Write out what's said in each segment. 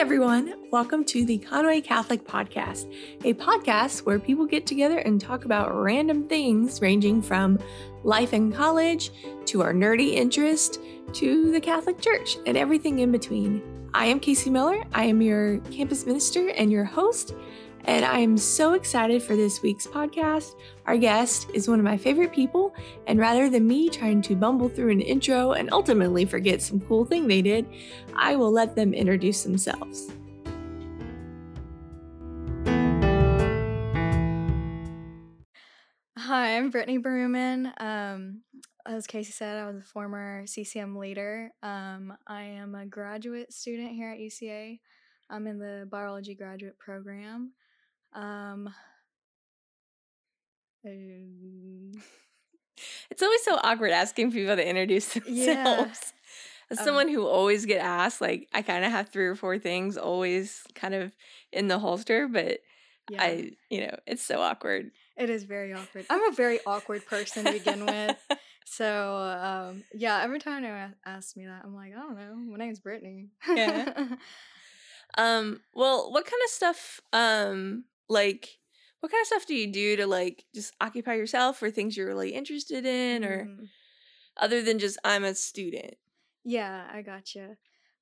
everyone. Welcome to the Conway Catholic Podcast, a podcast where people get together and talk about random things ranging from life in college to our nerdy interest to the Catholic Church and everything in between. I am Casey Miller. I am your campus minister and your host, and I am so excited for this week's podcast. Our guest is one of my favorite people, and rather than me trying to bumble through an intro and ultimately forget some cool thing they did, I will let them introduce themselves. Hi, I'm Britteny Berumen. Um, as Casey said, I was a former CCM leader. Um, I am a graduate student here at UCA. I'm in the biology graduate program. Um, um, It's always so awkward asking people to introduce themselves. Yeah. As Um, someone who always get asked, like I kind of have three or four things always kind of in the holster, but yeah, I, you know, it's so awkward. it is very awkward. I'm a very awkward person to begin with. So, um, yeah, every time anyone asks me that, I'm like, I don't know. My name's Britteny. Yeah. Um, well, what kind of stuff, um, like, what kind of stuff do you do to like just occupy yourself or things you're really interested in, or Mhm. other than just I'm a student? Yeah, I gotcha.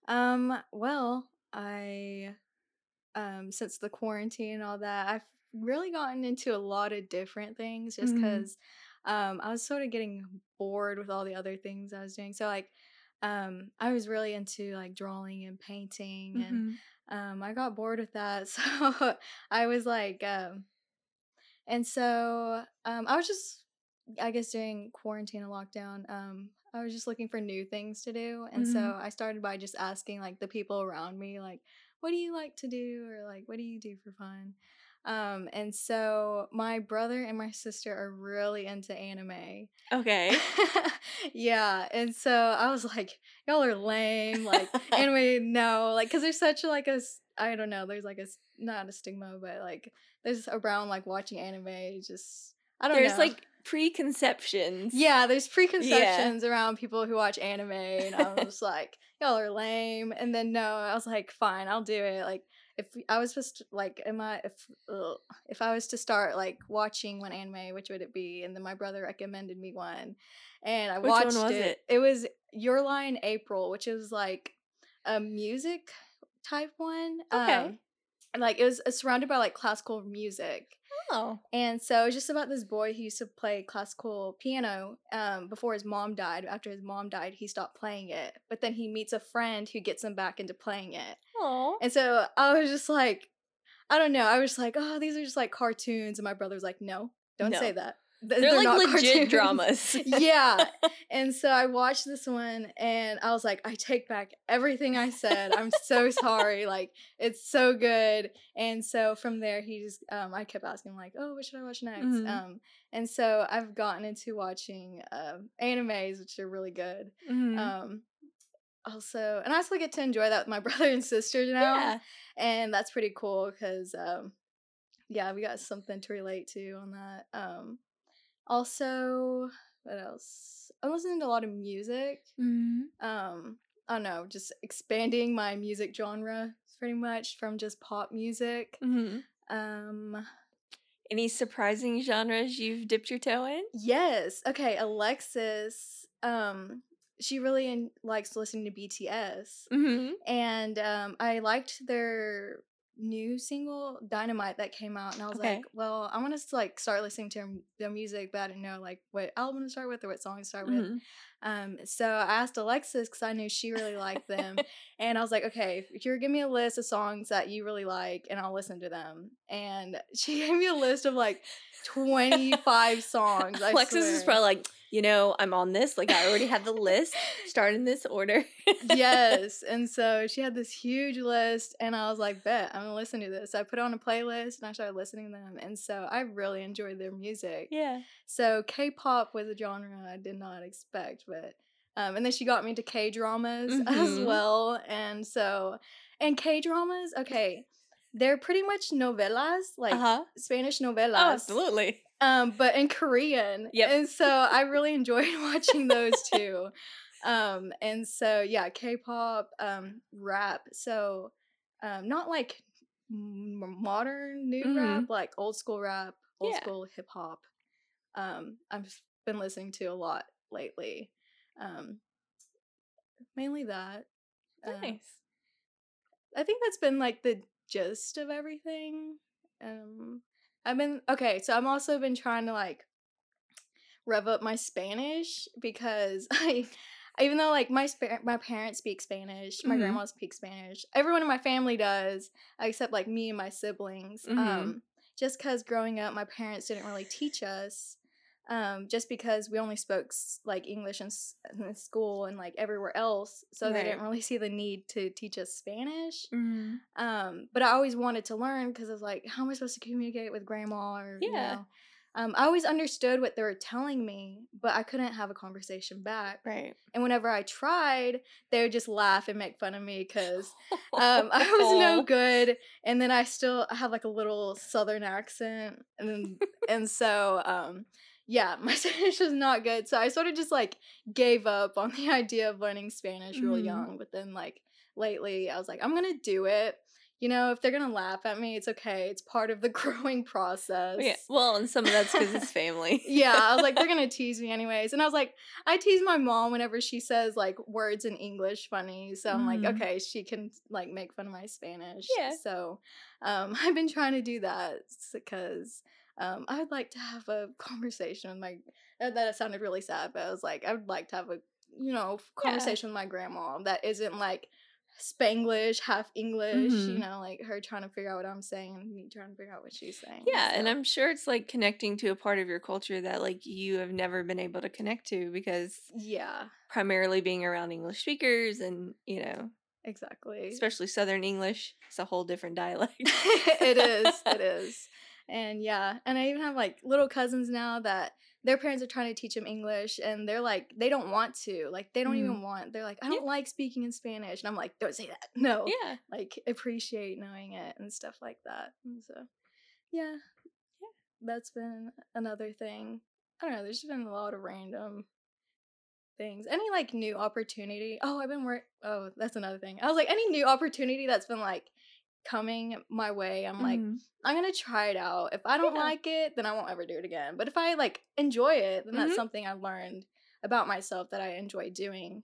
Um, well, I um since the quarantine and all that, I've really gotten into a lot of different things just because um I was sort of getting bored with all the other things I was doing. So like um I was really into like drawing and painting and Mhm. Um I got bored with that. So I was like um and so um I was just I guess during quarantine and lockdown, um, I was just looking for new things to do. And so Mhm. I started by just asking like the people around me, like, what do you like to do? Or like, what do you do for fun? Um, and so my brother and my sister are really into anime. Okay. yeah. And so I was like, y'all are lame. Like, anime, no. Like, cause there's such like a, I don't know, there's like a, not a stigma, but like, there's around like watching anime, just, I don't There's know. There's like preconceptions. Yeah, there's preconceptions around people who watch anime, and I was like, y'all are lame. And then no, I was like, fine, I'll do it. Like, if I was just like, am I if ugh, if I was to start like watching one anime, which would it be? And then my brother recommended me one, and I Which one watched was it. it? It was Your Lie in April, which is like a music type one. Okay. Um, and, like it was uh, surrounded by like classical music. Oh. And so it's just about this boy who used to play classical piano um, before his mom died. After his mom died, he stopped playing it. But then he meets a friend who gets him back into playing it. Oh. And so I was just like, I don't know. I was just like, oh, these are just like cartoons. And my brother was like, no, don't No. say that. Th- They're, like legit cartoons." dramas. yeah. And so I watched this one and I was like, I take back everything I said. I'm so sorry. Like, it's so good. And so from there, he just, um, I kept asking, him like, oh, what should I watch next? Mhm. Um, and so I've gotten into watching um animes, which are really good. Mhm. Um, also, and I also get to enjoy that with my brother and sister now. yeah. And that's pretty cool because, um, yeah, we got something to relate to on that. Um, also, what else? I'm listening to a lot of music. Mhm. Um, I don't know, just expanding my music genre pretty much from just pop music. Mhm. Um, Any surprising genres you've dipped your toe in? yes. Okay, Alexis. Um, she really in- likes listening to BTS. Mm-hmm. and um, I liked their new single Dynamite that came out, and I was Okay. like, well, I want to like start listening to their, music, but I didn't know like what album to start with or what song to start with. Mhm. Um, so I asked Alexis because I knew she really liked them, and I was like, okay, you're give me a list of songs that you really like, and I'll listen to them. And she gave me a list of like 25 songs. I Alexis is probably like, you know, I'm on this. Like, I already have the list. Start in this order. yes. And so she had this huge list, and I was like, bet, I'm gonna listen to this. I put it on a playlist and I started listening to them. And so I really enjoyed their music. yeah. So K pop was a genre I did not expect, but um, and then she got me into K dramas as Mhm. well. And so and K dramas, okay, they're pretty much novelas, like uh huh. Spanish novelas. Oh, absolutely. Um, but in Korean. Yep. And so I really enjoyed watching those too. Um, and so yeah, K-pop, um, rap. So Um, not like m- modern new Mhm. rap, like old school rap, old Yeah. school hip hop. Um, I've been listening to a lot lately. Um, mainly that. Uh, Nice. I think that's been like the gist of everything. Um, I've been okay, so I'm also been trying to like rev up my Spanish because I, even though like my spa- my parents speak Spanish, my Mhm. grandma speaks Spanish, everyone in my family does, except like me and my siblings. Mhm. Um, just because growing up, my parents didn't really teach us. Um, just because we only spoke like English in, in school and like everywhere else, so they didn't really see the need to teach us Spanish. Mhm. Um, but I always wanted to learn because I was like, how am I supposed to communicate with grandma? Or, you Yeah. know, um, I always understood what they were telling me, but I couldn't have a conversation back. Right. And whenever I tried, they would just laugh and make fun of me because um, I was no good. And then I still have like a little southern accent, and and so um, yeah, my Spanish was not good. So I sort of just like gave up on the idea of learning Spanish real Mhm. young. But then like lately, I was like, I'm gonna do it. You know, if they're gonna laugh at me, it's okay. It's part of the growing process. Yeah. Well, and some of that's because it's family. yeah, I was like, they're gonna tease me anyways. And I was like, I tease my mom whenever she says like words in English funny. So I'm Mhm. like, okay, she can like make fun of my Spanish. Yeah. So um, I've been trying to do that because um, I would like to have a conversation with my. That, that sounded really sad, but I was like, I would like to have a you know Yeah. conversation with my grandma that isn't like Spanglish, half English. You Mhm. know, like her trying to figure out what I'm saying and me trying to figure out what she's saying. Yeah, and. I'm sure it's like connecting to a part of your culture that like you have never been able to connect to because yeah, primarily being around English speakers and, you know, exactly. especially Southern English, it's a whole different dialect. it is. It is. And yeah, and I even have like little cousins now that their parents are trying to teach them English and they're like they don't want to. Like they don't Mhm. even want. They're like I don't like speaking in Spanish. And I'm like don't say that. No. Yeah. Like appreciate knowing it and stuff like that. And so yeah. Yeah. That's been another thing. I don't know, there's been a lot of random things. Any like new opportunity? Oh, I've been work oh, that's another thing. I was like any new opportunity that's been like coming my way, I'm like Mhm. I'm gonna try it out. If I don't Yeah. like it, then I won't ever do it again. But if I like enjoy it, then that's Mhm. something I've learned about myself that I enjoy doing.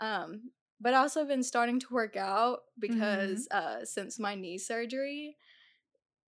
Um, but I also been starting to work out because uh since my knee surgery,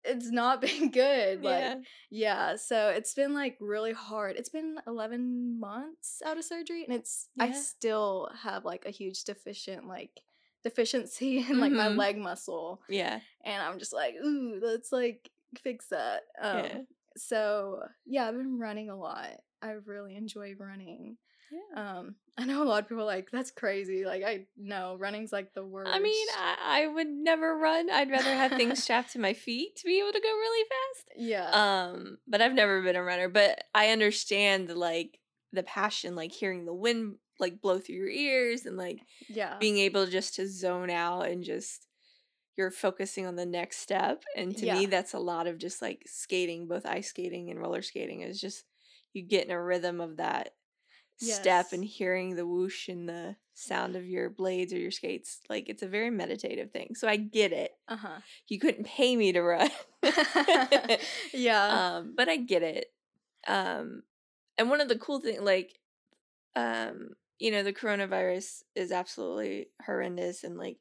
it's not been good. Like yeah. yeah, so it's been like really hard. It's been 11 months out of surgery and it's I still have like a huge deficient like deficiency in like my Mhm. leg muscle Yeah. and I'm just like, ooh, let's like fix that. Um, Yeah. So yeah, I've been running a lot. I really enjoy running. Yeah. Um, I know a lot of people are like that's crazy. Like I know running's like the worst. I mean, I, I would never run. I'd rather have things strapped to my feet to be able to go really fast. yeah, Um, but I've never been a runner. But I understand like the passion, like hearing the wind like blow through your ears and like yeah, being able just to zone out and just you're focusing on the next step. And to me, that's a lot of just like skating, both ice skating and roller skating is just you get in a rhythm of that step and hearing the whoosh and the sound of your blades or your skates. Like it's a very meditative thing. So I get it. uh huh, You couldn't pay me to run. yeah, um, but I get it. Um, and one of the cool things, like, um, you know, the coronavirus is absolutely horrendous, and like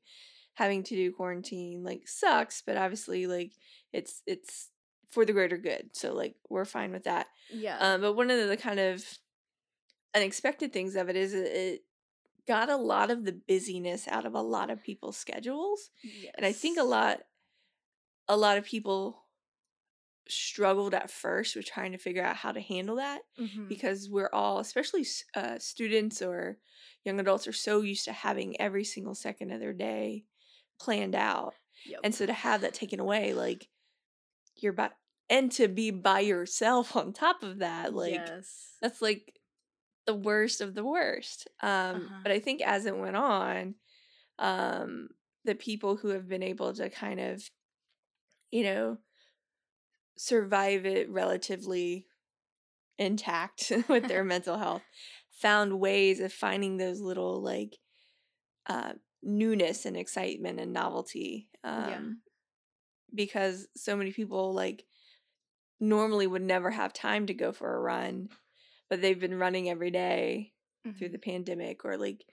having to do quarantine like sucks. But obviously, like, it's it's for the greater good. So like we're fine with that. yeah, Um, but one of the kind of unexpected things of it is it, it got a lot of the busyness out of a lot of people's schedules and i think a lot a lot of people struggled at first with trying to figure out how to handle that Mhm. because we're all especially uh, students or young adults are so used to having every single second of their day planned out Yep. and so to have that taken away like you're by and to be by yourself on top of that like yes, that's like the worst of the worst um Uh-huh. but i think as it went on um the people who have been able to kind of you know survive it relatively intact with their mental health found ways of finding those little like uh newness and excitement and novelty. Um, Yeah. Because so many people like normally would never have time to go for a run, but they've been running every day through Mhm. the pandemic, or like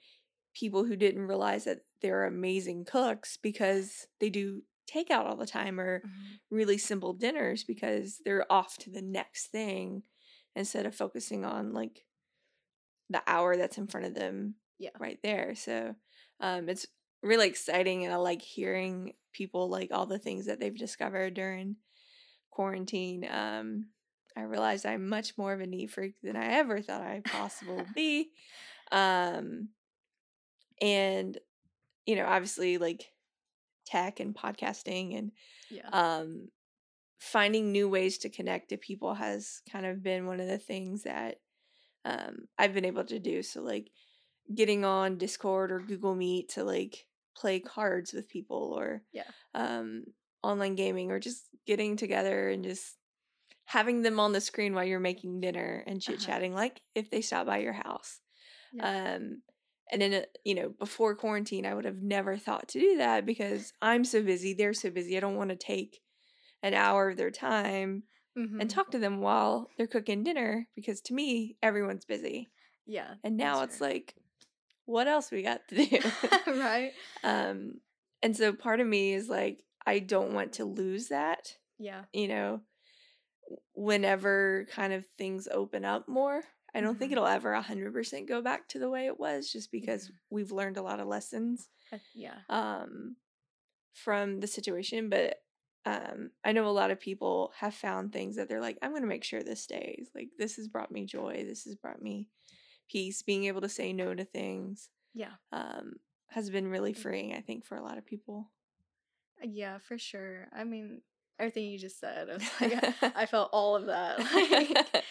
people who didn't realize that they're amazing cooks because they do takeout all the time or Mhm. really simple dinners because they're off to the next thing instead of focusing on like the hour that's in front of them Yeah. right there. So um, it's really exciting, and I like hearing people like all the things that they've discovered during quarantine. Um, I realized I'm much more of a neat freak than I ever thought I possibly would be. Um, and you know, obviously, like tech and podcasting and Yeah. um, finding new ways to connect to people has kind of been one of the things that um, I've been able to do. So, like, getting on Discord or Google Meet to like play cards with people or Yeah. um, online gaming or just getting together and just having them on the screen while you're making dinner and chit Uh-huh. chatting, like if they stop by your house. Yeah. Um, and then, uh, you know, before quarantine, I would have never thought to do that because I'm so busy, they're so busy. I don't want to take an hour of their time and Mhm. talk to them while they're cooking dinner because to me, everyone's busy. Yeah. And now it's fair. like, what else we got to do? right. um, and so part of me is like, I don't want to lose that, Yeah. you know, whenever kind of things open up more. I don't think Mhm. it'll ever 100% go back to the way it was just because we've learned a lot of lessons Uh, yeah. um, from the situation. But um, I know a lot of people have found things that they're like, I'm going to make sure this stays. Like, this has brought me joy. This has brought me peace. Being able to say no to things Yeah. um, has been really Mm. freeing, I think, for a lot of people. Yeah, for sure. I mean, everything you just said, I, like, I felt all of that. Like,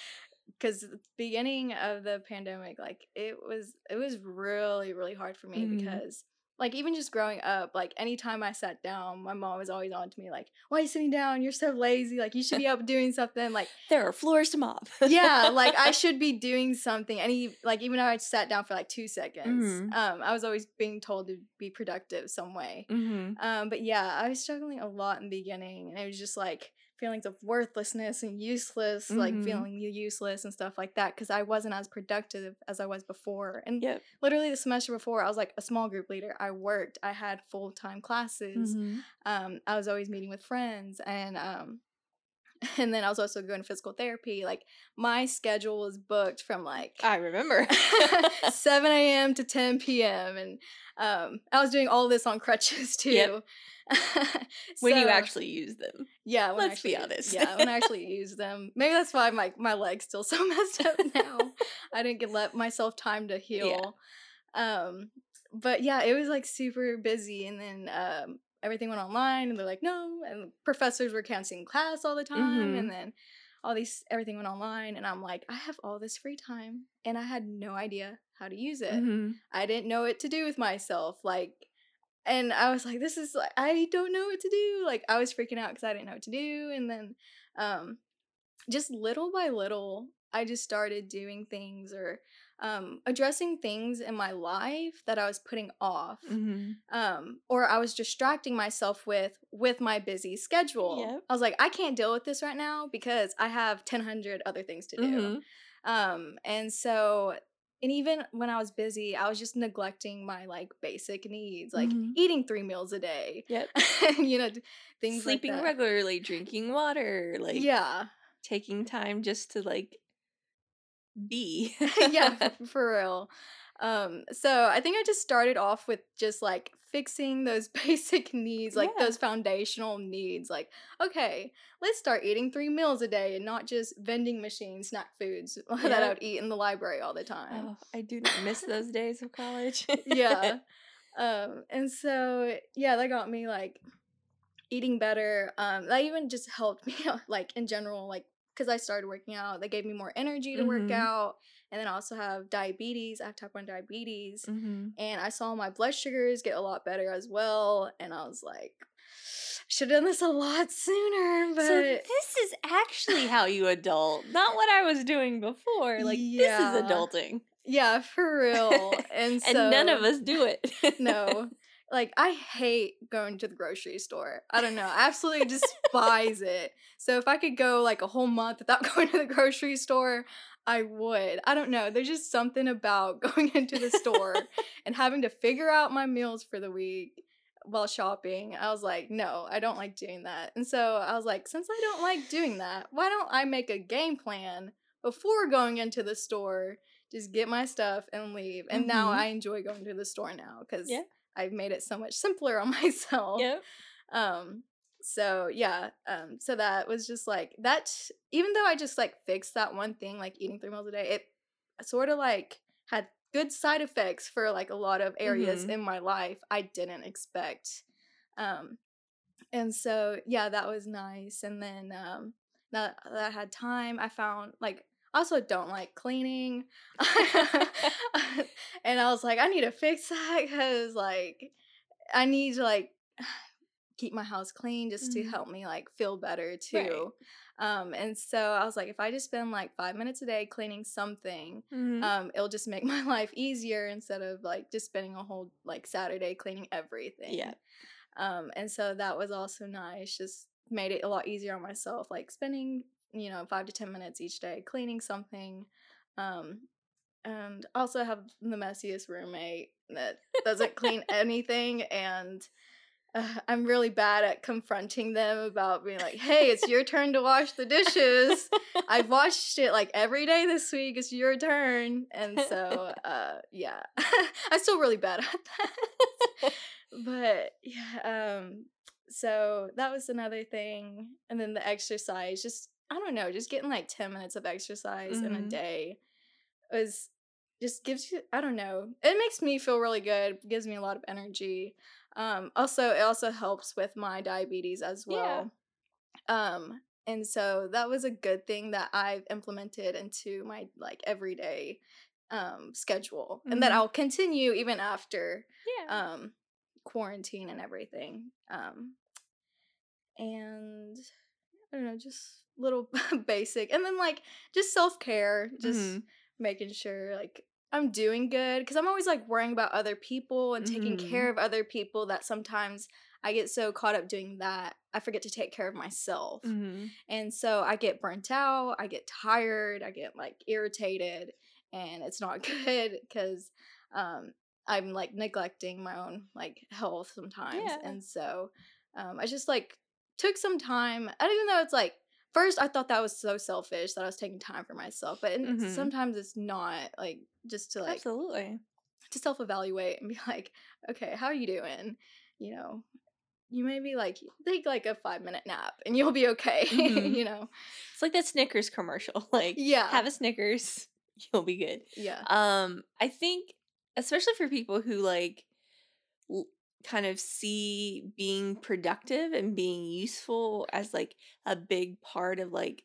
because beginning of the pandemic, like it was, it was really, really hard for me Mhm. because, like, even just growing up, like anytime I sat down, my mom was always on to me, like, "Why are you sitting down? You're so lazy. Like, you should be up doing something." Like, there are floors to mop. yeah, like I should be doing something. Any like even though I sat down for like two seconds, Mhm. um, I was always being told to be productive some way. hmm Um, but yeah, I was struggling a lot in the beginning, and it was just like feelings of worthlessness and useless, like Mhm. feeling useless and stuff like that, because I wasn't as productive as I was before. And Yep. literally the semester before, I was like a small group leader. I worked, I had full time classes. Mhm. Um, I was always meeting with friends, and um, and then I was also going to physical therapy. Like my schedule was booked from like I remember. 7 a.m. to 10 p.m. And um, I was doing all this on crutches too. Yep. when you actually use them. yeah, when I let's be actually- honest. yeah, when I actually use them. Maybe that's why my my leg's still so messed up now. I didn't get let myself time to heal. Um, but yeah, it was like super busy, and then um, everything went online, and they're like, no, and professors were canceling class all the time, Mhm. and then all these everything went online, and I'm like, I have all this free time, and I had no idea how to use it. Mhm. I didn't know what to do with myself. Like, and I was like, this is like, I don't know what to do. Like, I was freaking out because I didn't know what to do. And then, um, just little by little, I just started doing things or um, addressing things in my life that I was putting off, Mhm. um, or I was distracting myself with with my busy schedule. Yep. I was like, I can't deal with this right now because I have ten hundred other things to do. Mhm. Um, and so, and even when I was busy, I was just neglecting my like basic needs, like Mhm. eating three meals a day. Yep. you know, things Sleeping like regularly, drinking water, like yeah, taking time just to like be. yeah, for real. Um, so I think I just started off with just like fixing those basic needs, like Yeah. those foundational needs. Like, okay, let's start eating three meals a day and not just vending machine snack foods that I would eat in the library all the time. Oh, I do miss those days of college. yeah. Um, and so yeah, that got me like eating better. Um, that even just helped me like in general, like because I started working out, they gave me more energy to work Mhm. out. And then I also have diabetes. I have type one diabetes, hmm and I saw my blood sugars get a lot better as well. And I was like, should have done this a lot sooner, but So this is actually how you adult, not what I was doing before. Like this is adulting, yeah, for real. And so and none of us do it. no. Like I hate going to the grocery store. I don't know. I absolutely despise it. So if I could go like a whole month without going to the grocery store, I would. I don't know. There's just something about going into the store and having to figure out my meals for the week while shopping. I was like, no, I don't like doing that. And so I was like, since I don't like doing that, why don't I make a game plan before going into the store? Just get my stuff and leave. And mm-hmm. now I enjoy going to the store now because yeah. I've made it so much simpler on myself. Yep. Um, so yeah, um, so that was just like that. Even though I just like fixed that one thing, like eating three meals a day, it sort of like had good side effects for like a lot of areas mm-hmm. in my life I didn't expect. Um, and so yeah, that was nice. And then um, that that I had time, I found like also don't like cleaning. and I was like, I need to fix that because like I need to like keep my house clean just mm-hmm. to help me like feel better too. Right. Um, and so I was like, if I just spend like five minutes a day cleaning something, mm-hmm. um, it'll just make my life easier instead of like just spending a whole like Saturday cleaning everything. Yeah. Um, and so that was also nice. Just made it a lot easier on myself, like spending you know, five to 10 minutes each day cleaning something. Um, and also have the messiest roommate that doesn't clean anything. And uh, I'm really bad at confronting them about being like, hey, it's your turn to wash the dishes. I've washed it like every day this week. It's your turn. And so, uh, yeah, I'm still really bad at that. but yeah, um, so that was another thing. And then the exercise, just I don't know, just getting like 10 minutes of exercise mm-hmm. in a mm-hmm. day was just gives you I don't know. It makes me feel really good, gives me a lot of energy. Um also it also helps with my diabetes as well. Yeah. Um and so that was a good thing that I've implemented into my like everyday um schedule mm-hmm. and that I'll continue even after yeah. um quarantine and everything. Um and I don't know, just little basic and then like just self-care just mm-hmm. making sure like i'm doing good because i'm always like worrying about other people and taking mm-hmm. care of other people that sometimes i get so caught up doing that i forget to take care of myself mm-hmm. and so i get burnt out i get tired i get like irritated and it's not good because um i'm like neglecting my own like health sometimes yeah. and so um i just like took some time i don't even know it's like first I thought that was so selfish that I was taking time for myself, but mm-hmm. sometimes it's not like just to like absolutely to self evaluate and be like, okay, how are you doing? You know, you maybe like take like a five minute nap and you'll be okay. Mm-hmm. you know, it's like that Snickers commercial. Like, yeah, have a Snickers, you'll be good. Yeah. Um, I think especially for people who like kind of see being productive and being useful as like a big part of like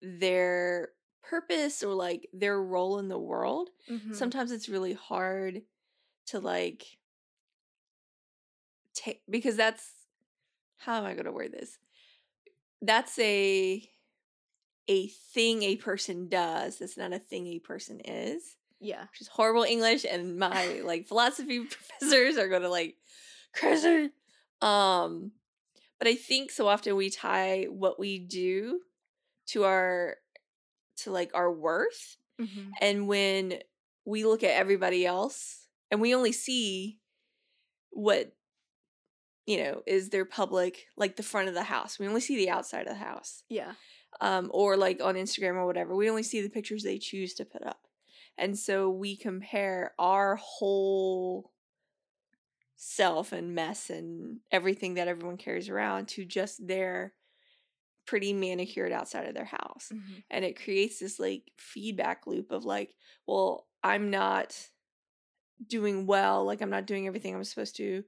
their purpose or like their role in the world mm-hmm. sometimes it's really hard to like take because that's how am i going to word this that's a a thing a person does that's not a thing a person is yeah She's horrible english and my like philosophy professors are going to like crazy. Um, but I think so often we tie what we do to our to like our worth. Mm-hmm. And when we look at everybody else and we only see what you know is their public like the front of the house. We only see the outside of the house. Yeah. Um, or like on Instagram or whatever. We only see the pictures they choose to put up. And so we compare our whole self and mess and everything that everyone carries around to just their pretty manicured outside of their house. Mm-hmm. And it creates this like feedback loop of like, well, I'm not doing well, like I'm not doing everything I'm supposed to.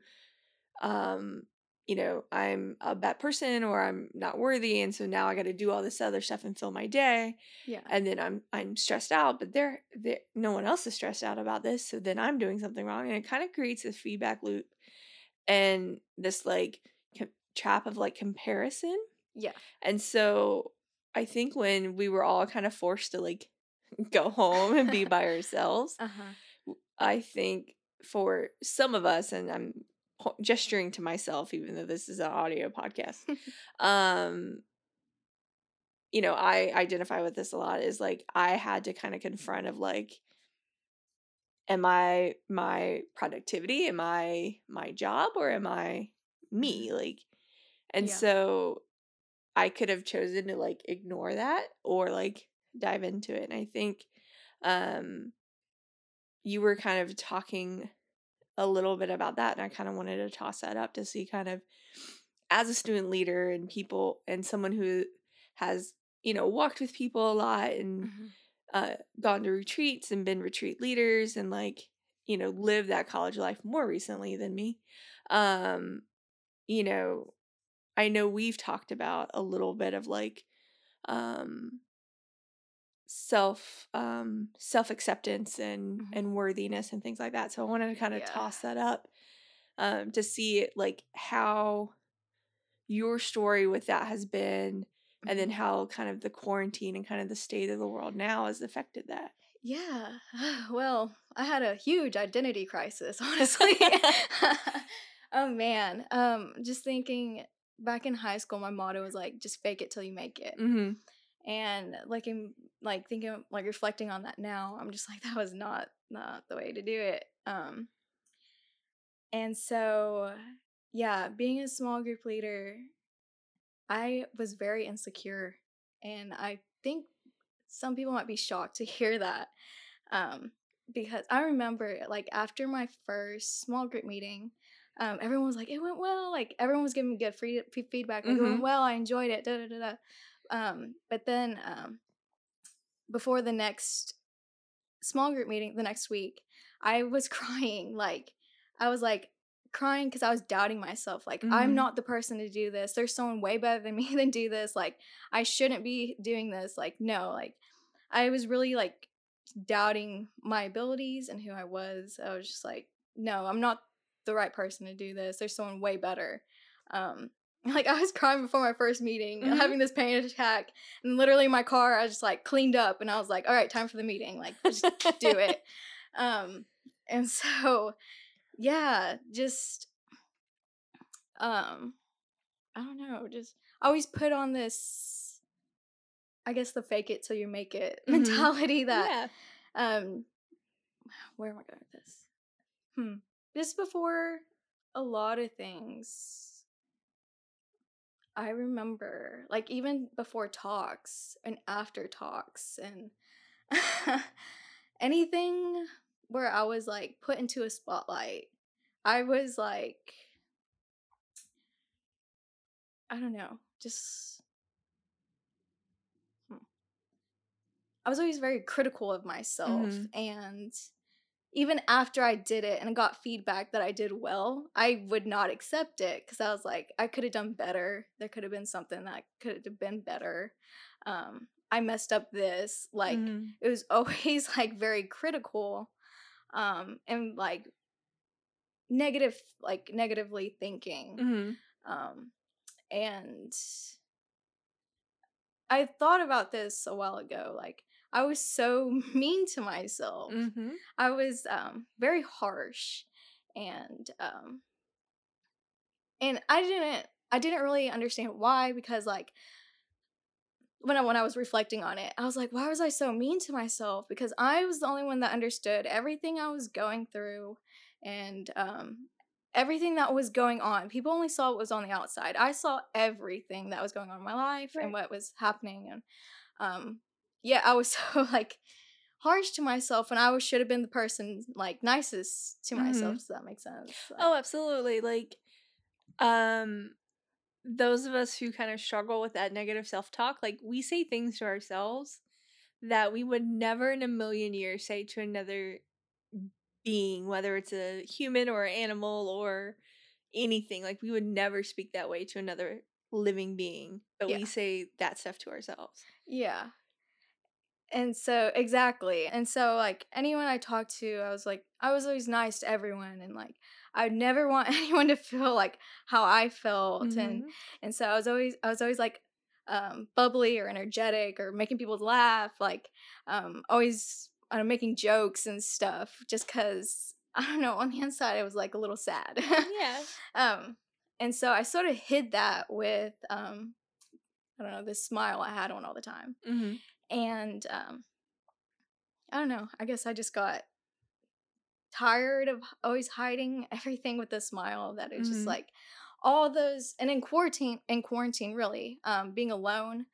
Um, you know, I'm a bad person or I'm not worthy and so now I got to do all this other stuff and fill my day. Yeah. And then I'm I'm stressed out, but there there no one else is stressed out about this, so then I'm doing something wrong and it kind of creates this feedback loop and this like com- trap of like comparison. Yeah. And so I think when we were all kind of forced to like go home and be by ourselves, uh-huh. I think for some of us and I'm po- gesturing to myself, even though this is an audio podcast. um, you know, I identify with this a lot. Is like I had to kind of confront of like, am I my productivity? Am I my job, or am I me? Like, and Yeah. so I could have chosen to like ignore that or like dive into it. And I think um you were kind of talking a little bit about that and I kind of wanted to toss that up to see kind of as a student leader and people and someone who has, you know, walked with people a lot and Mhm. uh gone to retreats and been retreat leaders and like, you know, lived that college life more recently than me. Um you know, I know we've talked about a little bit of like um self um self acceptance and Mhm. and worthiness and things like that. So I wanted to kind of Yeah. toss that up um to see like how your story with that has been and then Mhm. how kind of the quarantine and kind of the state of the world now has affected that. Yeah. Well, I had a huge identity crisis, honestly. oh man. Um just thinking back in high school my motto was like just fake it till you make it. Mhm. And like I'm like thinking like reflecting on that now, I'm just like that was not not the way to do it. Um and so yeah, being a small group leader, I was very insecure and I think some people might be shocked to hear that. Um because I remember like after my first small group meeting, um, everyone was like, "It went well." Like everyone was giving me good free- feedback. Like, "It Mhm. went well. I enjoyed it." Da da da da. Um, but then um, before the next small group meeting the next week, I was crying. Like I was like crying because I was doubting myself. Like Mhm. I'm not the person to do this. There's someone way better than me than do this. Like I shouldn't be doing this. Like no. Like I was really like doubting my abilities and who I was. I was just like, no, I'm not the right person to do this. There's someone way better. Um, like I was crying before my first meeting, Mhm. having this panic attack, and literally in my car, I just like cleaned up, and I was like, all right, time for the meeting. Like, just do it. Um, and so, yeah, just, um, I don't know, just I always put on this, I guess the fake it till you make it Mhm. mentality that yeah. um where am i going with this hmm This before a lot of things i remember like even before talks and after talks and anything where i was like put into a spotlight i was like i don't know just hmm. I was always very critical of myself Mhm. and even after I did it and got feedback that I did well, I would not accept it because I was like, I could have done better. There could have been something that could have been better. Um, I messed up this. Like Mhm. it was always like very critical, um, and like negative, like negatively thinking. Mhm. Um, and I thought about this a while ago. Like I was so mean to myself. Mhm. I was um very harsh and um and I didn't I didn't really understand why because like when I when I was reflecting on it, I was like, why was I so mean to myself? Because I was the only one that understood everything I was going through and um everything that was going on. People only saw what was on the outside. I saw everything that was going on in my life Right. and what was happening and um yeah, I was so like harsh to myself when I was should have been the person like nicest to myself. Mhm. Does that make sense? Like, Oh, absolutely. Like um those of us who kind of struggle with that negative self-talk, like we say things to ourselves that we would never in a million years say to another being, whether it's a human or an animal or anything. Like we would never speak that way to another living being, but Yeah. we say that stuff to ourselves. Yeah. And so exactly. And so like anyone I talked to, I was like I was always nice to everyone and like I would never want anyone to feel like how I felt and Mhm. and so I was always I was always like um bubbly or energetic or making people laugh like um always uh, making jokes and stuff just cuz I don't know, on the inside I was like a little sad. yeah. um and so I sort of hid that with um I don't know, this smile I had on all the time. Mm-hmm. And um I don't know, I guess I just got tired of always hiding everything with a smile that it's Mhm. just like all those and in quarantine in quarantine really um being alone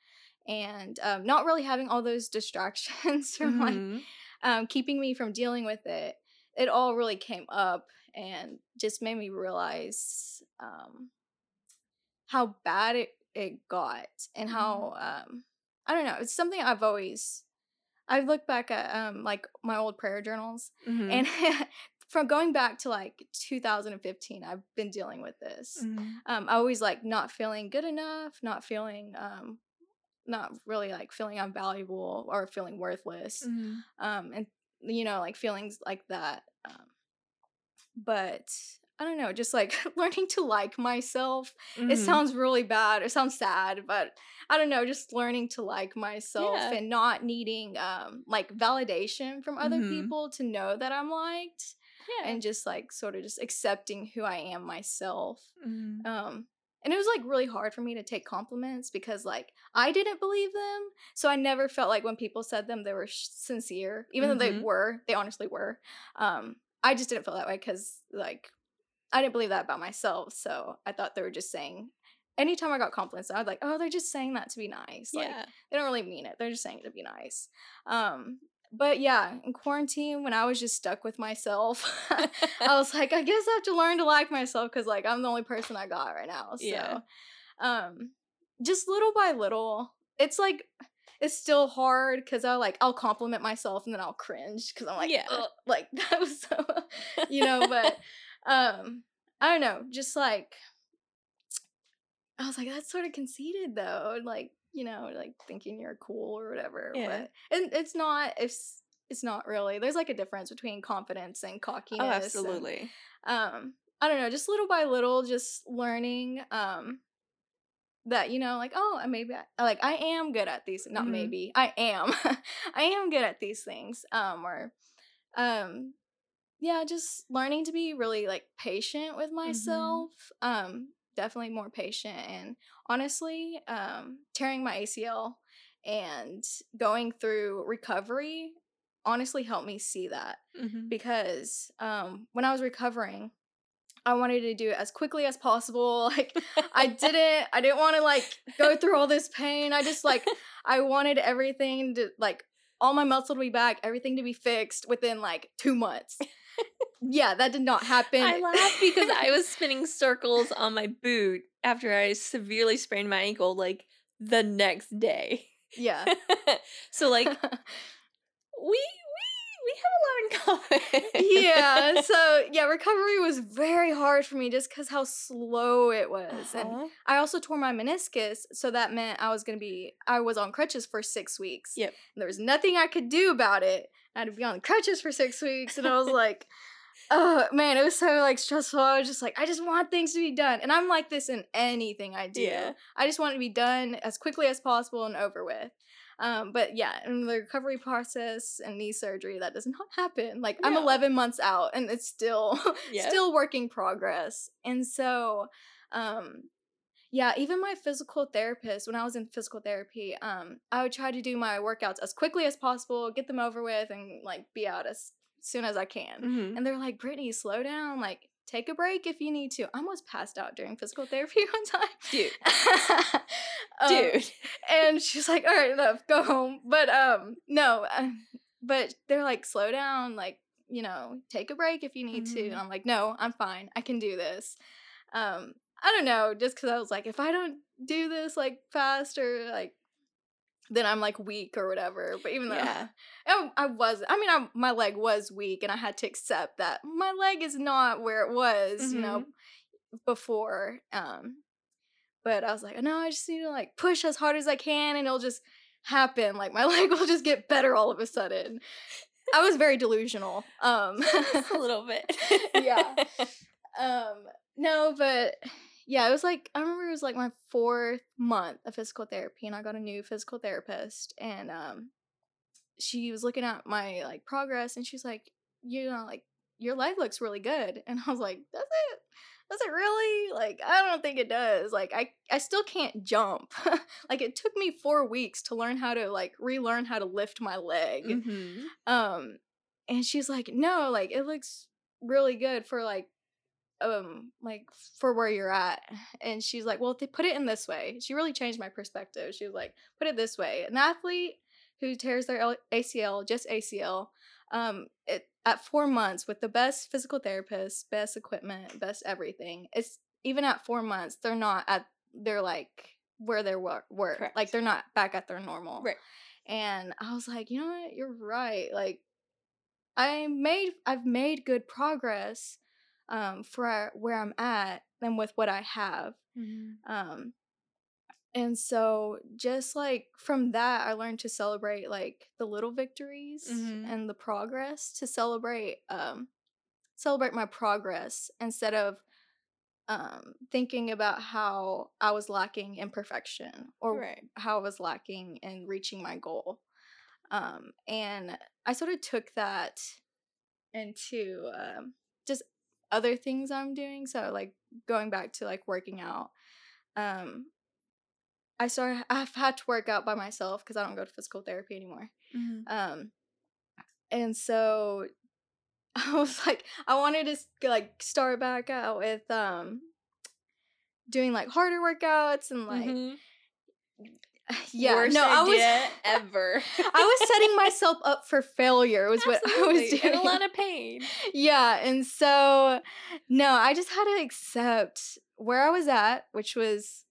and um not really having all those distractions from like Mhm. um, keeping me from dealing with it, it all really came up and just made me realize um, how bad it, it got and how um, I don't know. It's something I've always I've looked back at um, like my old prayer journals Mhm. and from going back to like 2015, I've been dealing with this. Mhm. Um, I always like not feeling good enough, not feeling um, not really like feeling I'm valuable or feeling worthless Mhm. um and you know like feelings like that um but i don't know just like learning to like myself it Mhm. sounds really bad it sounds sad but i don't know just learning to like myself Yeah. and not needing um like validation from other Mhm. people to know that i'm liked yeah. and just like sort of just accepting who i am myself Mhm. um and it was like really hard for me to take compliments because like i didn't believe them so i never felt like when people said them they were sh- sincere even though they Mhm. were they honestly were um i just didn't feel that way because like i didn't believe that about myself so i thought they were just saying anytime i got compliments i was like oh they're just saying that to be nice like yeah. they don't really mean it they're just saying it to be nice um but yeah in quarantine when i was just stuck with myself I was like, I guess I have to learn to like myself because like I'm the only person I got right now. So Yeah. um just little by little, it's like it's still hard because I like I'll compliment myself and then I'll cringe because I'm like, Yeah. Like that was so you know, but um I don't know, just like I was like, that's sort of conceited though. Like, you know, like thinking you're cool or whatever. Yeah. But and it's not it's it's not really. There's like a difference between confidence and cockiness. Oh, and, absolutely. um, I don't know, just little by little, just learning um that, you know, like, oh, maybe I, like I am good at these not Mhm. maybe. I am. I am good at these things. Um or um yeah, just learning to be really like patient with myself. Um definitely more patient and honestly, um tearing my ACL and going through recovery honestly helped me see that Mhm. because um when I was recovering I wanted to do it as quickly as possible. Like I didn't I didn't want to like go through all this pain. I just like I wanted everything to like all my muscle to be back, everything to be fixed within like 2 months. Yeah, that did not happen. I laugh because I was spinning circles on my boot after I severely sprained my ankle like the next day. yeah. so like we we we have a lot in common. yeah, so yeah, recovery was very hard for me just cuz how slow it was. And Uh-huh. I also tore my meniscus, so that meant I was gonna be I was on crutches for six weeks. Yep. And there was nothing I could do about it. I had to be on crutches for six weeks, and I was like, oh man, it was so like stressful. I was just like, I just want things to be done. And I'm like this in anything I do. Yeah. I just want it to be done as quickly as possible and over with. Um, but yeah, in the recovery process and knee surgery, that does not happen. Like I'm No. 11 months out and it's still Yeah. still working progress. And so, um, yeah, even my physical therapist, when I was in physical therapy, um, I would try to do my workouts as quickly as possible, get them over with, and like be out as soon as I can. Mhm. And they're like, Britteny, slow down. Like, take a break if you need to. I almost passed out during physical therapy one time. Dude. Um, Dude. and she's like, all right, enough, go home. But um, no, uh, but they're like, slow down, like, you know, take a break if you need to. Mhm. And I'm like, no, I'm fine. I can do this. Um, I don't know, just because I was like, if I don't do this like faster, like, then I'm like weak or whatever. But even though Yeah. I, I was, I mean, I, my leg was weak, and I had to accept that my leg is not where it was, you know, before. Um, but I was like, no, I just need to like push as hard as I can, and it'll just happen. Like my leg will just get better all of a sudden. I was very delusional. Um, a little bit. Yeah. um, no, but yeah, it was like I remember it was like my fourth month of physical therapy, and I got a new physical therapist, and um, she was looking at my like progress, and she's like, you know, like your leg looks really good. And I was like, does it? Does it really? Like, I don't think it does. Like, I, I still can't jump. like, it took me four weeks to learn how to, like, relearn how to lift my leg. Mm-hmm. Um, and she's like, no, like, it looks really good for, like, um like for where you're at and she's like well if they put it in this way she really changed my perspective she was like put it this way an athlete who tears their acl just acl um it, at four months with the best physical therapist best equipment best everything it's even at four months they're not at they're like where they were, were. like they're not back at their normal right and i was like you know what you're right like i made i've made good progress um, for where I'm at than with what I have. Mm-hmm. Um, and so just like from that, I learned to celebrate like the little victories mm-hmm. and the progress to celebrate, um, celebrate my progress instead of um, thinking about how I was lacking in perfection or right. how I was lacking in reaching my goal. Um, and I sort of took that into um, just other things I'm doing. So like going back to like working out. Um I started I've had to work out by myself because I don't go to physical therapy anymore. Mm-hmm. Um and so I was like I wanted to like start back out with um doing like harder workouts and like mm-hmm. yeah, Worst no, I was ever. I was setting myself up for failure. Was Absolutely. what I was doing. In a lot of pain. Yeah, and so no, I just had to accept where I was at, which was,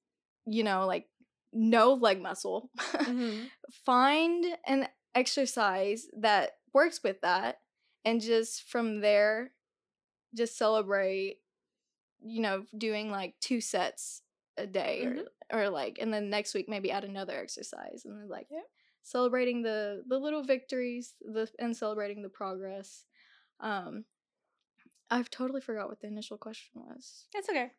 you know, like no leg muscle. Mm-hmm. Find an exercise that works with that, and just from there, just celebrate. You know, doing like two sets a day or or like and then next week maybe add another exercise and then like Yeah. celebrating the the little victories the and celebrating the progress um i've totally forgot what the initial question was That's okay.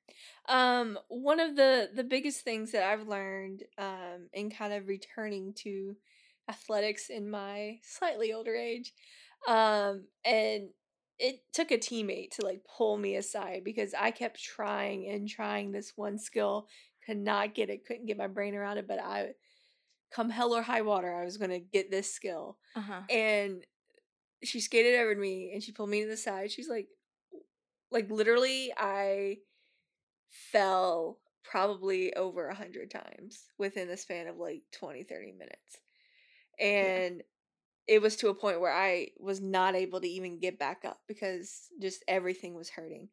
Um, one of the the biggest things that I've learned um in kind of returning to athletics in my slightly older age, um, and it took a teammate to like pull me aside because I kept trying and trying this one skill, could not get it, couldn't get my brain around it, but I come hell or high water, I was gonna get this skill. uh-huh And she skated over to me and she pulled me to the side. She's like like literally I fell probably over a hundred times within the span of like 20 30 minutes and it was to a point where i was not able to even get back up because just everything was hurting.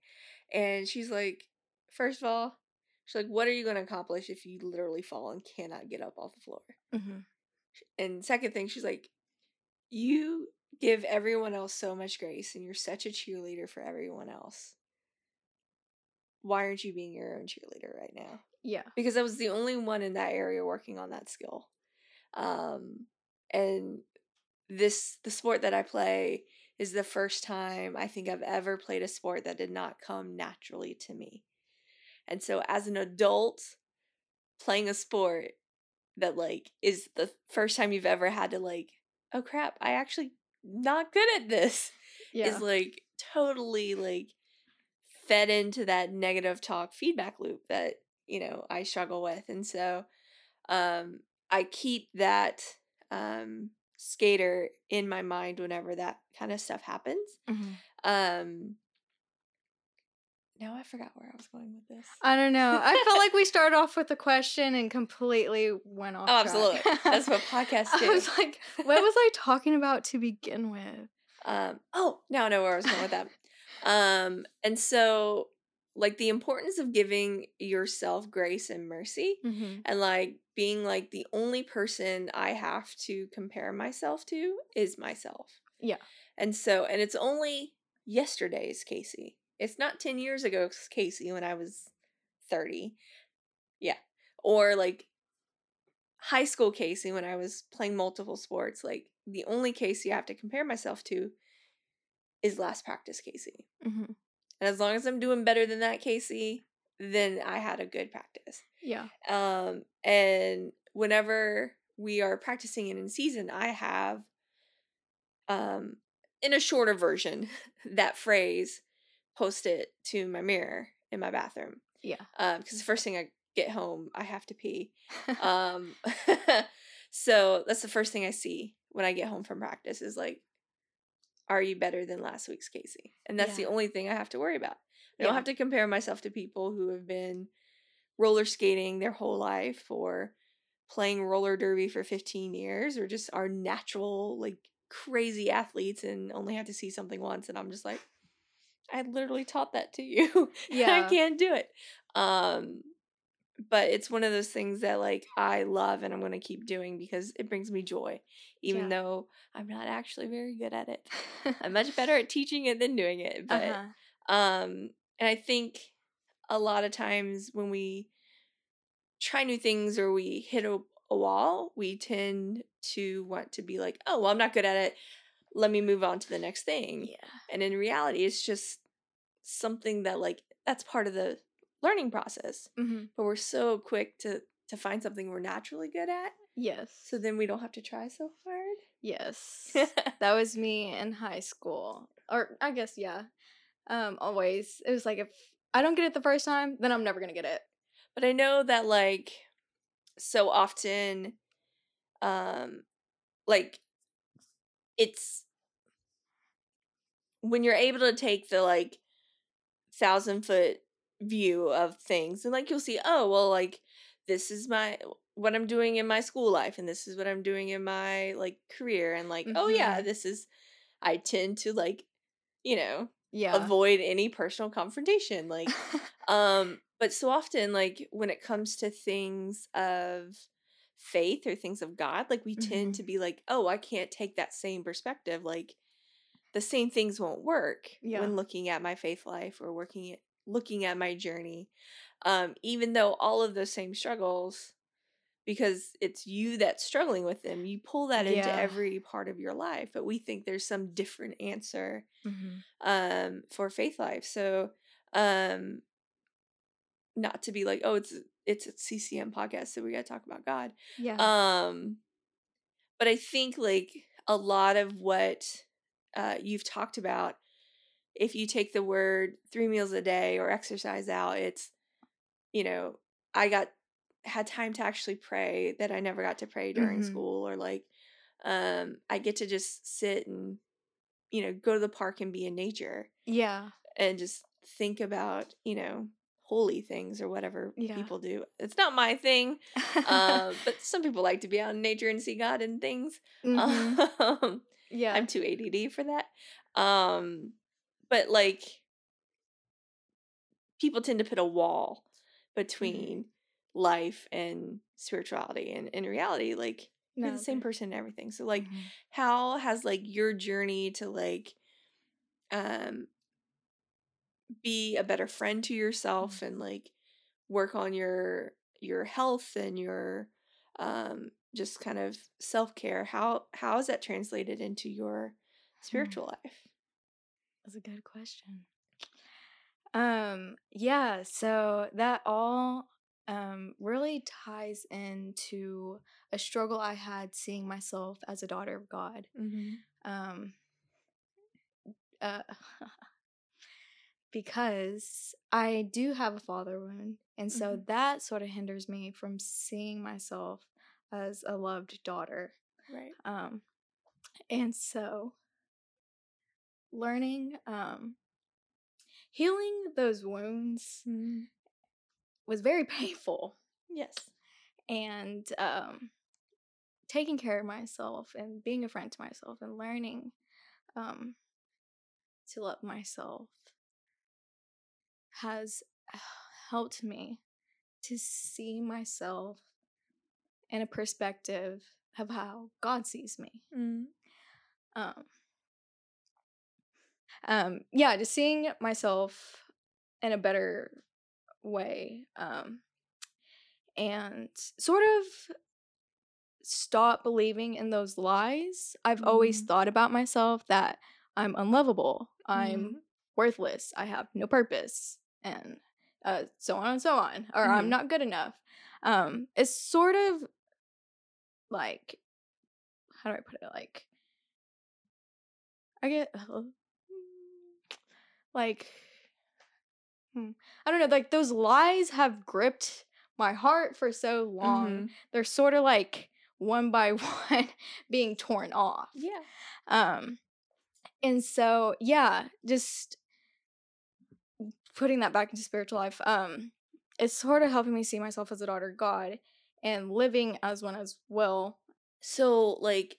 And she's like first of all she's like what are you going to accomplish if you literally fall and cannot get up off the floor? Mm-hmm. and second thing she's like you give everyone else so much grace and you're such a cheerleader for everyone else. Why aren't you being your own cheerleader right now? Yeah. Because i was the only one in that area working on that skill. Um and this the sport that i play is the first time i think i've ever played a sport that did not come naturally to me. And so as an adult playing a sport that like is the first time you've ever had to like oh crap i actually not good at this yeah. is like totally like fed into that negative talk feedback loop that you know I struggle with. And so um I keep that um skater in my mind whenever that kind of stuff happens Mhm. um now I forgot where I was going with this I don't know. I felt like we started off with a question and completely went off. Oh, track. absolutely. That's what podcasts I was like, what was I talking about to begin with? Um, oh, now I know where I was going with that. Um, and so, like, the importance of giving yourself grace and mercy, Mm-hmm. and like being like the only person I have to compare myself to is myself. Yeah. And so, and it's only yesterday's Casey. It's not 10 years ago, Casey when I was 30. Yeah. Or like high school Casey when I was playing multiple sports. Like the only Casey I have to compare myself to is last practice Casey. Mm-hmm. And as long as I'm doing better than that Casey, then I had a good practice. Yeah. Um, and whenever we are practicing and in season, I have um in a shorter version, that phrase, post it to my mirror in my bathroom. Yeah. Um, because the first thing I get home, I have to pee. um, so that's the first thing I see when I get home from practice is like, are you better than last week's Casey? And that's Yeah. the only thing I have to worry about. I don't have to compare myself to people who have been roller skating their whole life or playing roller derby for 15 years or just are natural like crazy athletes and only have to see something once and I'm just like I literally taught that to you. Yeah. I can't do it. Um but it's one of those things that like I love and I'm going to keep doing because it brings me joy even Yeah. though I'm not actually very good at it. I'm much better at teaching it than doing it, but uh-huh. um, and I think a lot of times when we try new things or we hit a, a wall, we tend to want to be like, oh, well, I'm not good at it. Let me move on to the next thing. Yeah. And in reality, it's just something that, like, that's part of the learning process. hmm But we're so quick to to find something we're naturally good at. Yes. So then we don't have to try so hard. yes. that was me in high school. Or I guess yeah. Um always. It was like if I don't get it the first time, then I'm never going to get it. but I know that like so often um like it's when you're able to take the like thousand foot view of things and like you'll see oh well like this is my what I'm doing in my school life and this is what I'm doing in my like career and like oh yeah Mhm. this is I tend to like you know Yeah. avoid any personal confrontation like um but so often like when it comes to things of faith or things of god like we tend Mhm. to be like oh i can't take that same perspective like the same things won't work Yeah. when looking at my faith life or working at looking at my journey um even though all of those same struggles because it's you that's struggling with them you pull that into Yeah. every part of your life but we think there's some different answer Mhm. um for faith life so um not to be like oh it's it's a ccm podcast so we gotta talk about god Yeah. um but i think like a lot of what uh you've talked about if you take the word three meals a day or exercise out it's you know i got had time to actually pray that i never got to pray during Mhm. school or like um i get to just sit and you know go to the park and be in nature yeah. and just think about you know holy things or whatever Yeah. people do it's not my thing uh, but some people like to be out in nature and see god and things Mhm. um, yeah. i'm too add for that um but like people tend to put a wall Mm-hmm. between life and spirituality and in reality like you're No, the same person and everything so like Mhm. how has like your journey to like um be a better friend to yourself and like work on your your health and your um just kind of self-care how how is that translated into your spiritual life That's a good question. Um, yeah, so that all um really ties into a struggle I had seeing myself as a daughter of God. mm-hmm. Um uh because I do have a father wound, and so Mhm. that sort of hinders me from seeing myself as a loved daughter. right Um, and so learning, um, healing those wounds was very painful. yes And um, taking care of myself and being a friend to myself and learning um, to love myself has helped me to see myself in a perspective of how God sees me. mm um um yeah just seeing myself in a better way um and sort of stop believing in those lies i've always Mhm. thought about myself that i'm unlovable i'm Mhm. worthless i have no purpose and uh, so on and so on or i'm Mhm. not good enough um it's sort of like how do i put it like I get like hmm, I don't know, like those lies have gripped my heart for so long. Mhm. They're sort of like one by one being torn off. Yeah. Um and so yeah, just putting that back into spiritual life. Um it's sort of helping me see myself as a daughter of God and living as one as well. So, like,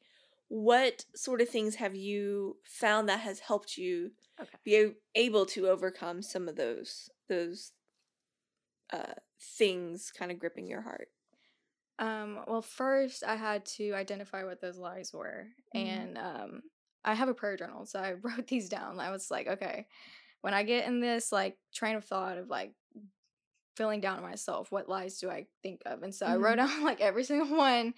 what sort of things have you found that has helped you Okay. be able to overcome some of those those uh things kind of gripping your heart? Um, well, first I had to identify what those lies were, Mhm. and um, I have a prayer journal, so I wrote these down. I was like, okay, when I get in this like train of thought of like feeling down on myself, what lies do I think of? And so I wrote down like every single one,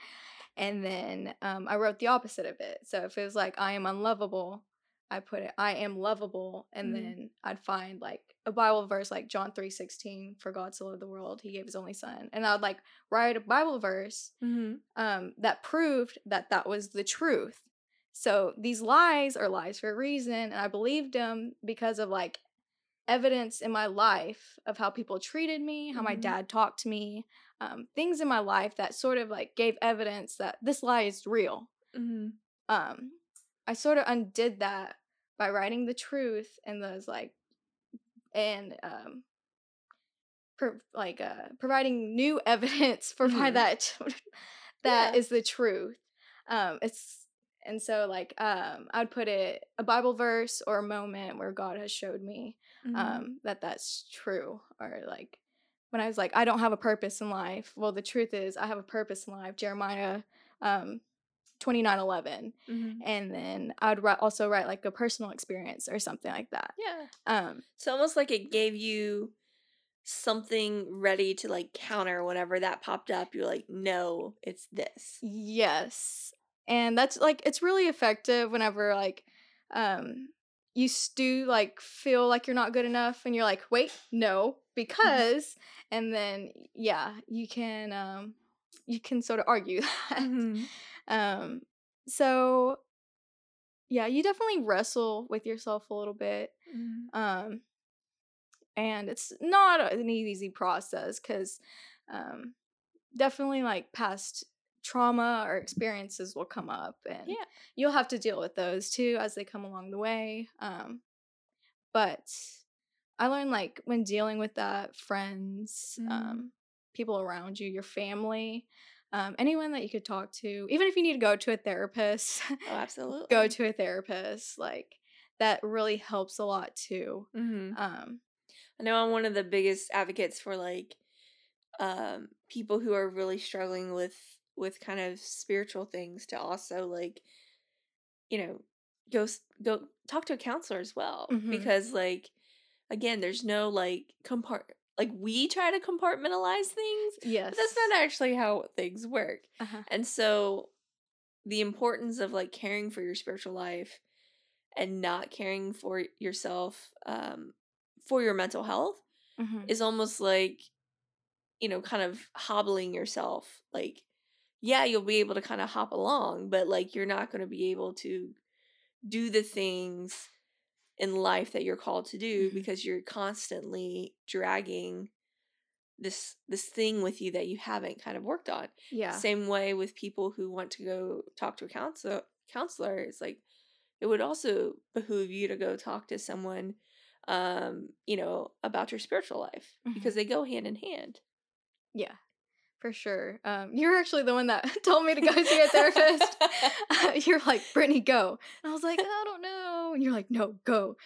and then um, I wrote the opposite of it. So if it was like I am unlovable, I put it I am lovable, and Mhm. then I'd find like a Bible verse like John three sixteen, for God so loved the world, He gave His only Son, and I would like write a Bible verse Mm-hmm. um, that proved that that was the truth. So these lies are lies for a reason, and I believed them because of like evidence in my life of how people treated me, how my Mhm. dad talked to me, um, things in my life that sort of like gave evidence that this lie is real. Mm-hmm. Um, I sort of undid that by writing the truth and those like, and um, pro- like uh, providing new evidence for why Mhm. that that Yeah. is the truth. Um, it's and so like um, I'd put it a Bible verse or a moment where God has showed me Mm-hmm. um, that that's true, or like when I was like I don't have a purpose in life. Well, the truth is I have a purpose in life. Jeremiah um, twenty nine eleven, mm-hmm. and then I'd write, also write like a personal experience or something like that. Yeah. Um, So almost like it gave you something ready to like counter whenever that popped up. You're like, no, it's this. Yes. And that's like it's really effective whenever like um you do like feel like you're not good enough and you're like, "Wait, no, because." And then yeah, you can um you can sort of argue that. Mm-hmm. Um so yeah, you definitely wrestle with yourself a little bit. Um and it's not an easy process cuz um definitely like past trauma or experiences will come up and Yeah. you'll have to deal with those too as they come along the way um but i learned like when dealing with that friends Mhm. um people around you your family um anyone that you could talk to even if you need to go to a therapist Oh, absolutely. go to a therapist like that really helps a lot too Mm-hmm. um I know I'm one of the biggest advocates for like um people who are really struggling with with kind of spiritual things to also like you know go go talk to a counselor as well Mhm. because like again there's no like compart like we try to compartmentalize things yes but that's not actually how things work uh-huh. and so the importance of like caring for your spiritual life and not caring for yourself um for your mental health Mhm. is almost like you know kind of hobbling yourself like yeah you'll be able to kind of hop along but like you're not going to be able to do the things in life that you're called to do Mhm. because you're constantly dragging this this thing with you that you haven't kind of worked on yeah same way with people who want to go talk to a counselor counselor it's like it would also behoove you to go talk to someone um you know about your spiritual life Mhm. because they go hand in hand Yeah, for sure. Um, you're actually the one that told me to go see a therapist. you're like, Britteny, go. And I was like, I don't know. And you're like, no, go.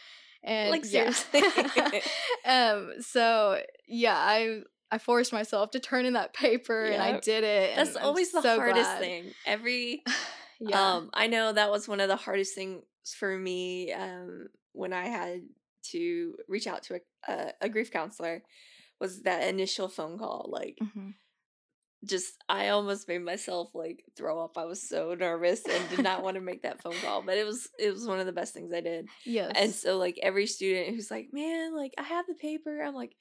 And Like, yeah. seriously. um, so yeah, I I forced myself to turn in that paper and I did it. and that's I'm always the so hardest glad. thing every yeah. um i know that was one of the hardest things for me um when i had to reach out to a, a, a grief counselor was that initial phone call like Mhm. Just I almost made myself like throw up. I was so nervous and did not want to make that phone call, but it was it was one of the best things I did. Yes. And so like every student who's like, "Man, like I have the paper." I'm like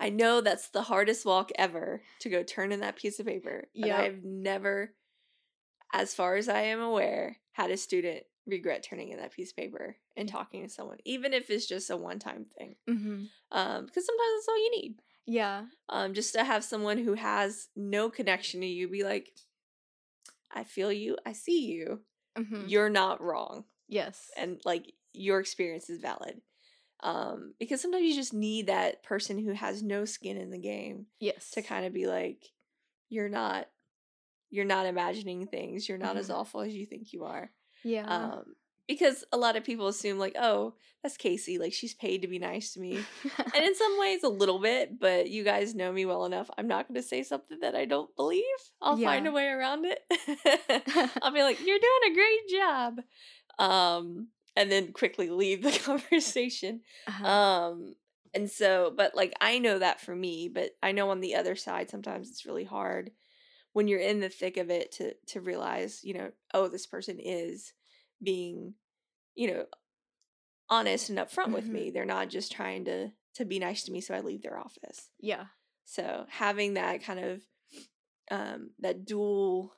I know that's the hardest walk ever to go turn in that piece of paper. Yeah. I've never as far as I am aware had a student regret turning in that piece of paper and talking to someone, even if it's just a one time thing. Mm-hmm. Um, because sometimes that's all you need. Yeah. Um, just to have someone who has no connection to you be like, I feel you, I see you, Mm-hmm. you're not wrong, Yes. and like your experience is valid. Um, because sometimes you just need that person who has no skin in the game yes. to kind of be like, you're not, you're not imagining things. You're not as Mhm. awful as you think you are. Yeah. Um, because a lot of people assume like, oh, that's Casey. Like she's paid to be nice to me. and in some ways a little bit but you guys know me well enough i'm not going to say something that i don't believe i'll find a way around it i'll be like you're doing a great job um and then quickly leave the conversation Uh-huh. um and so but like i know that for me but i know on the other side sometimes it's really hard when you're in the thick of it to to realize you know oh this person is being you know honest and upfront with Mhm. me they're not just trying to to be nice to me so i leave their office yeah. so having that kind of um that dual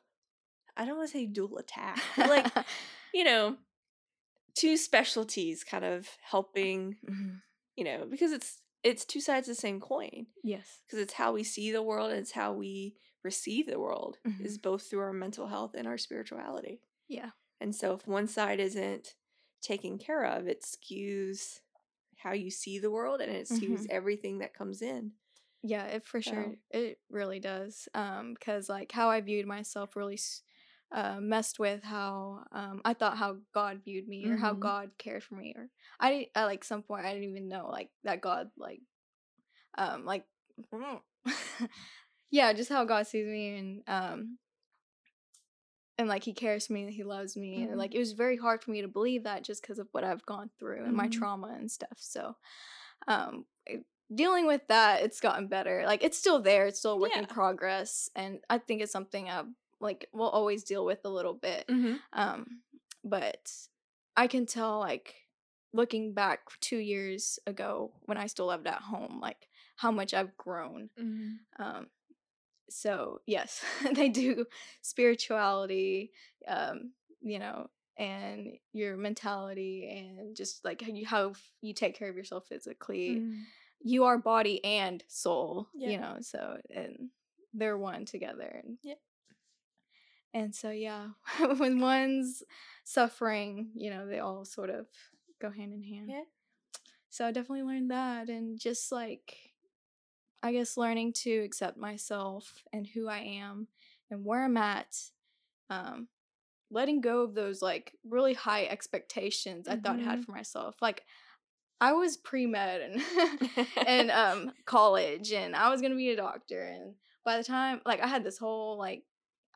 i don't want to say dual attack but like you know two specialties kind of helping Mhm. you know because it's it's two sides of the same coin Yes. because it's how we see the world and it's how we receive the world is both through our mental health and our spirituality Yeah. And so if one side isn't taken care of it skews how you see the world and it skews Mhm. everything that comes in Yeah, it for sure it really does. Um, because like how I viewed myself really uh, messed with how um I thought how God viewed me or how Mhm. God cared for me or I didn't at like some point I didn't even know like that God like um like yeah just how God sees me and um and like he cares for me and he loves me Mhm. and like it was very hard for me to believe that just because of what I've gone through and my Mhm. trauma and stuff so um dealing with that it's gotten better like it's still there it's still a work in progress and i think it's something i like will always deal with a little bit mm-hmm. um but i can tell like looking back two years ago when i still lived at home like how much i've grown Mm-hmm. um so yes they do spirituality um you know and your mentality and just like how you how you take care of yourself physically you are body and soul Yeah. you know so and they're one together and Yep. and so yeah when one's suffering you know they all sort of go hand in hand Yeah. so i definitely learned that and just like i guess learning to accept myself and who i am and where i'm at um letting go of those like really high expectations i thought i had Mhm. for myself like i was pre-med and and um college and I was gonna be a doctor and by the time like I had this whole like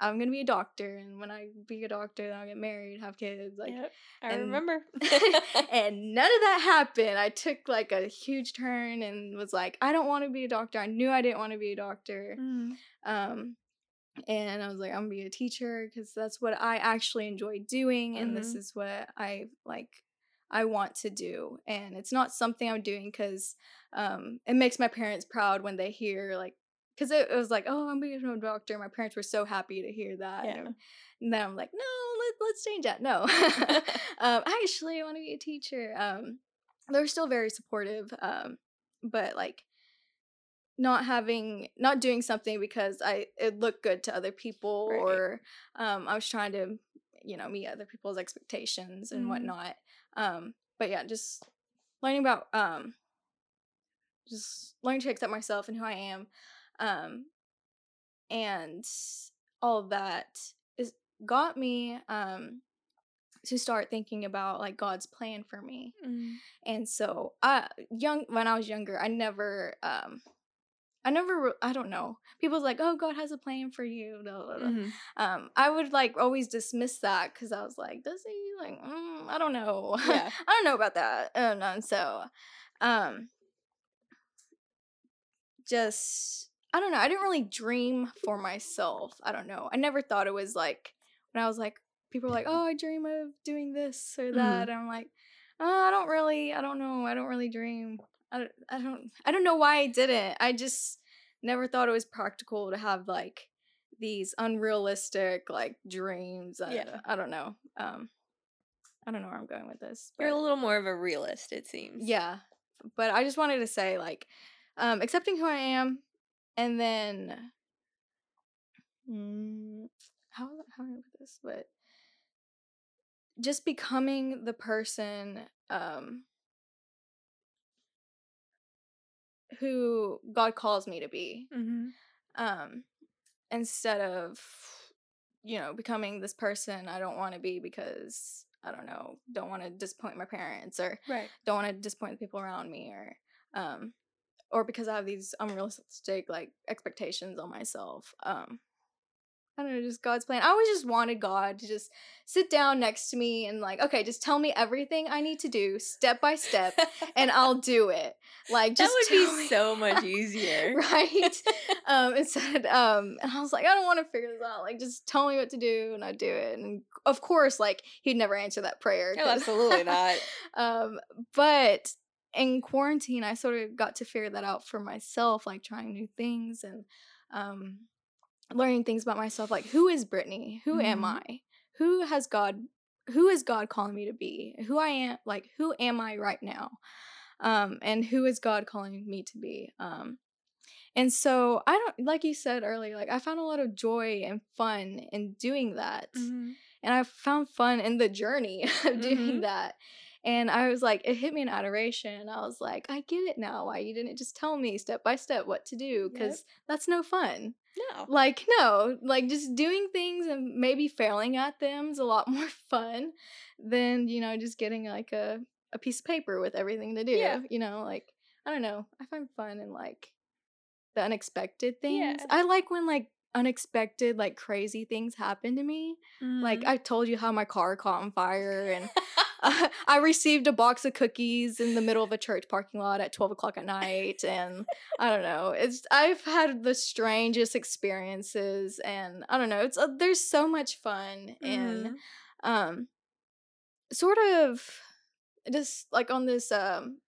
I'm gonna be a doctor and when I be a doctor then I'll get married, have kids, like yep, I and- remember. and none of that happened. I took like a huge turn and was like, I don't want to be a doctor. I knew I didn't want to be a doctor. Mhm. Um and I was like, I'm gonna be a teacher because that's what I actually enjoy doing and this Mhm. is what I like I want to do. And it's not something I'm doing because um it makes my parents proud when they hear like because it, it was like, oh, I'm being a doctor. My parents were so happy to hear that. Yeah. And, and then I'm like, no, let, let's change that. No. um, actually, I want to be a teacher. Um, they were still very supportive. Um, but like not having not doing something because I it looked good to other people Right. or um I was trying to you know meet other people's expectations and Mhm. whatnot. Um but yeah, just learning about um just learning to accept myself and who I am. Um and all that is got me um to start thinking about like God's plan for me. Mhm. And so, I young when I was younger, I never, um, I never, I don't know. People's like, "Oh, God has a plan for you." blah, blah, blah. Mhm. Um, I would like always dismiss that because I was like, "Does he like? Mm, I don't know. Yeah. I don't know about that." And, and so, um, just I don't know. I didn't really dream for myself. I don't know. I never thought it was like when I was like people were like, "Oh, I dream of doing this or that." And I'm like, oh, "I don't really. I don't know. I don't really dream. I don't, I don't. I don't know why I didn't. I just never thought it was practical to have like these unrealistic like dreams. I, Yeah. I don't know. Um, I don't know where I'm going with this. You're a little more of a realist, it seems. Yeah. But I just wanted to say, like, um, accepting who I am, and then mm, how how do I put this? But just becoming the person um who God calls me to be. Mm-hmm. Um, instead of you know becoming this person I don't want to be because I don't know, don't want to disappoint my parents or Right. don't want to disappoint the people around me or um or because I have these unrealistic like expectations on myself. Um I don't know, just God's plan. I always just wanted God to just sit down next to me and like, okay, just tell me everything I need to do step by step and I'll do it. Like just that would be me- so much easier. right? um, instead, um, and I was like, I don't want to figure this out. Like, just tell me what to do, and I do it. And of course, like he'd never answer that prayer. No, 'cause- absolutely not. um, but in quarantine, I sort of got to figure that out for myself, like trying new things and um, learning things about myself. Like, who is Britteny? Who am Mhm. I? Who has God? Who is God calling me to be? Who I am? Like, who am I right now? Um, and who is God calling me to be? Um, and so I don't like you said earlier. Like, I found a lot of joy and fun in doing that Mhm. and I found fun in the journey of doing Mhm. that. And I was like, it hit me in adoration. I was like, I get it now. Why you didn't just tell me step by step what to do? Because that's no fun. No. Like, no, like just doing things and maybe failing at them is a lot more fun than, you know, just getting like a, a piece of paper with everything to do. Yeah. You know, like, I don't know. I find fun in like the unexpected things. Yeah. I like when like unexpected, like crazy things happen to me. Like Mhm. I told you how my car caught on fire, and uh, I received a box of cookies in the middle of a church parking lot at twelve o'clock at night, and I don't know. It's I've had the strangest experiences, and I don't know. It's uh, there's so much fun and Mhm. um, sort of just like on this um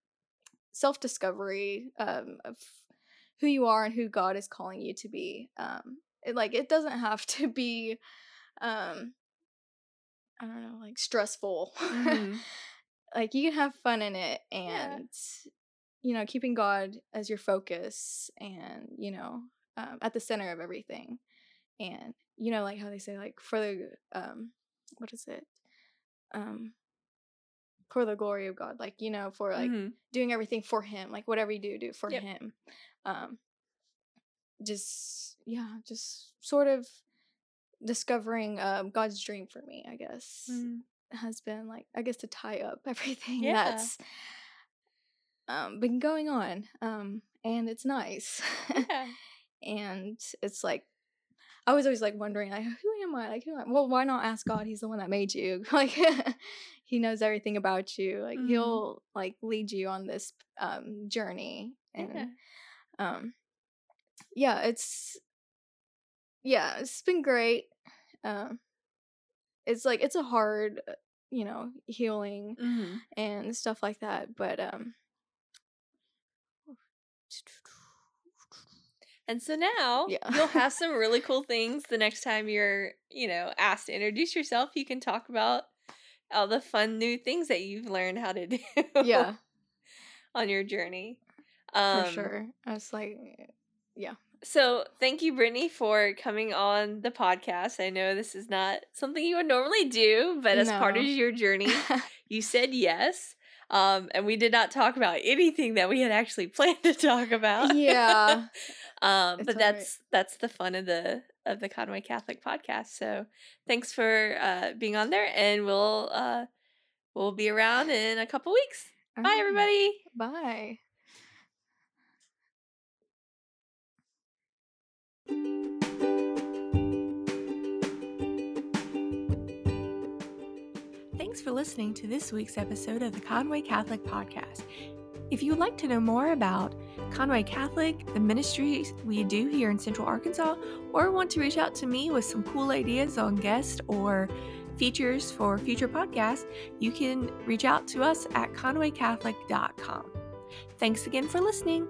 self discovery um of who you are and who God is calling you to be. Um, it, like it doesn't have to be um I don't know, like stressful. Mhm. like you can have fun in it Yeah. and you know, keeping God as your focus and, you know, um, at the center of everything. And you know, like how they say like for the um what is it? Um for the glory of God. Like, you know, for like Mhm. doing everything for him like whatever you do do for Yep. him um just yeah just sort of discovering um god's dream for me i guess Mhm. has been like i guess to tie up everything Yeah. that's um been going on um and it's nice Yeah. and it's like I was always like wondering, like, who am I? Like, who am I? Well, why not ask God? He's the one that made you. Like, he knows everything about you. Like, Mhm. he'll like lead you on this um journey. And Yeah. um, yeah, it's yeah, it's been great. Um, it's like it's a hard, uh, you know, healing Mhm. and stuff like that. But um, And so now Yeah. you'll have some really cool things the next time you're, you know, asked to introduce yourself. You can talk about all the fun new things that you've learned how to do. yeah, on your journey. Um, for sure. I was like, So thank you, Britteny, for coming on the podcast. I know this is not something you would normally do, but as part of your journey, you said yes. Um, and we did not talk about anything that we had actually planned to talk about. yeah. um, It's but all right. that's that's the fun of the of the Conway Catholic podcast. So thanks for uh, being on there, and we'll uh, we'll be around in a couple weeks. Bye, Alright. everybody. Bye. Thanks for listening to this week's episode of the Conway Catholic Podcast. If you would like to know more about Conway Catholic, the ministries we do here in Central Arkansas, or want to reach out to me with some cool ideas on guests or features for future podcasts, you can reach out to us at conwaycatholic.com. Thanks again for listening.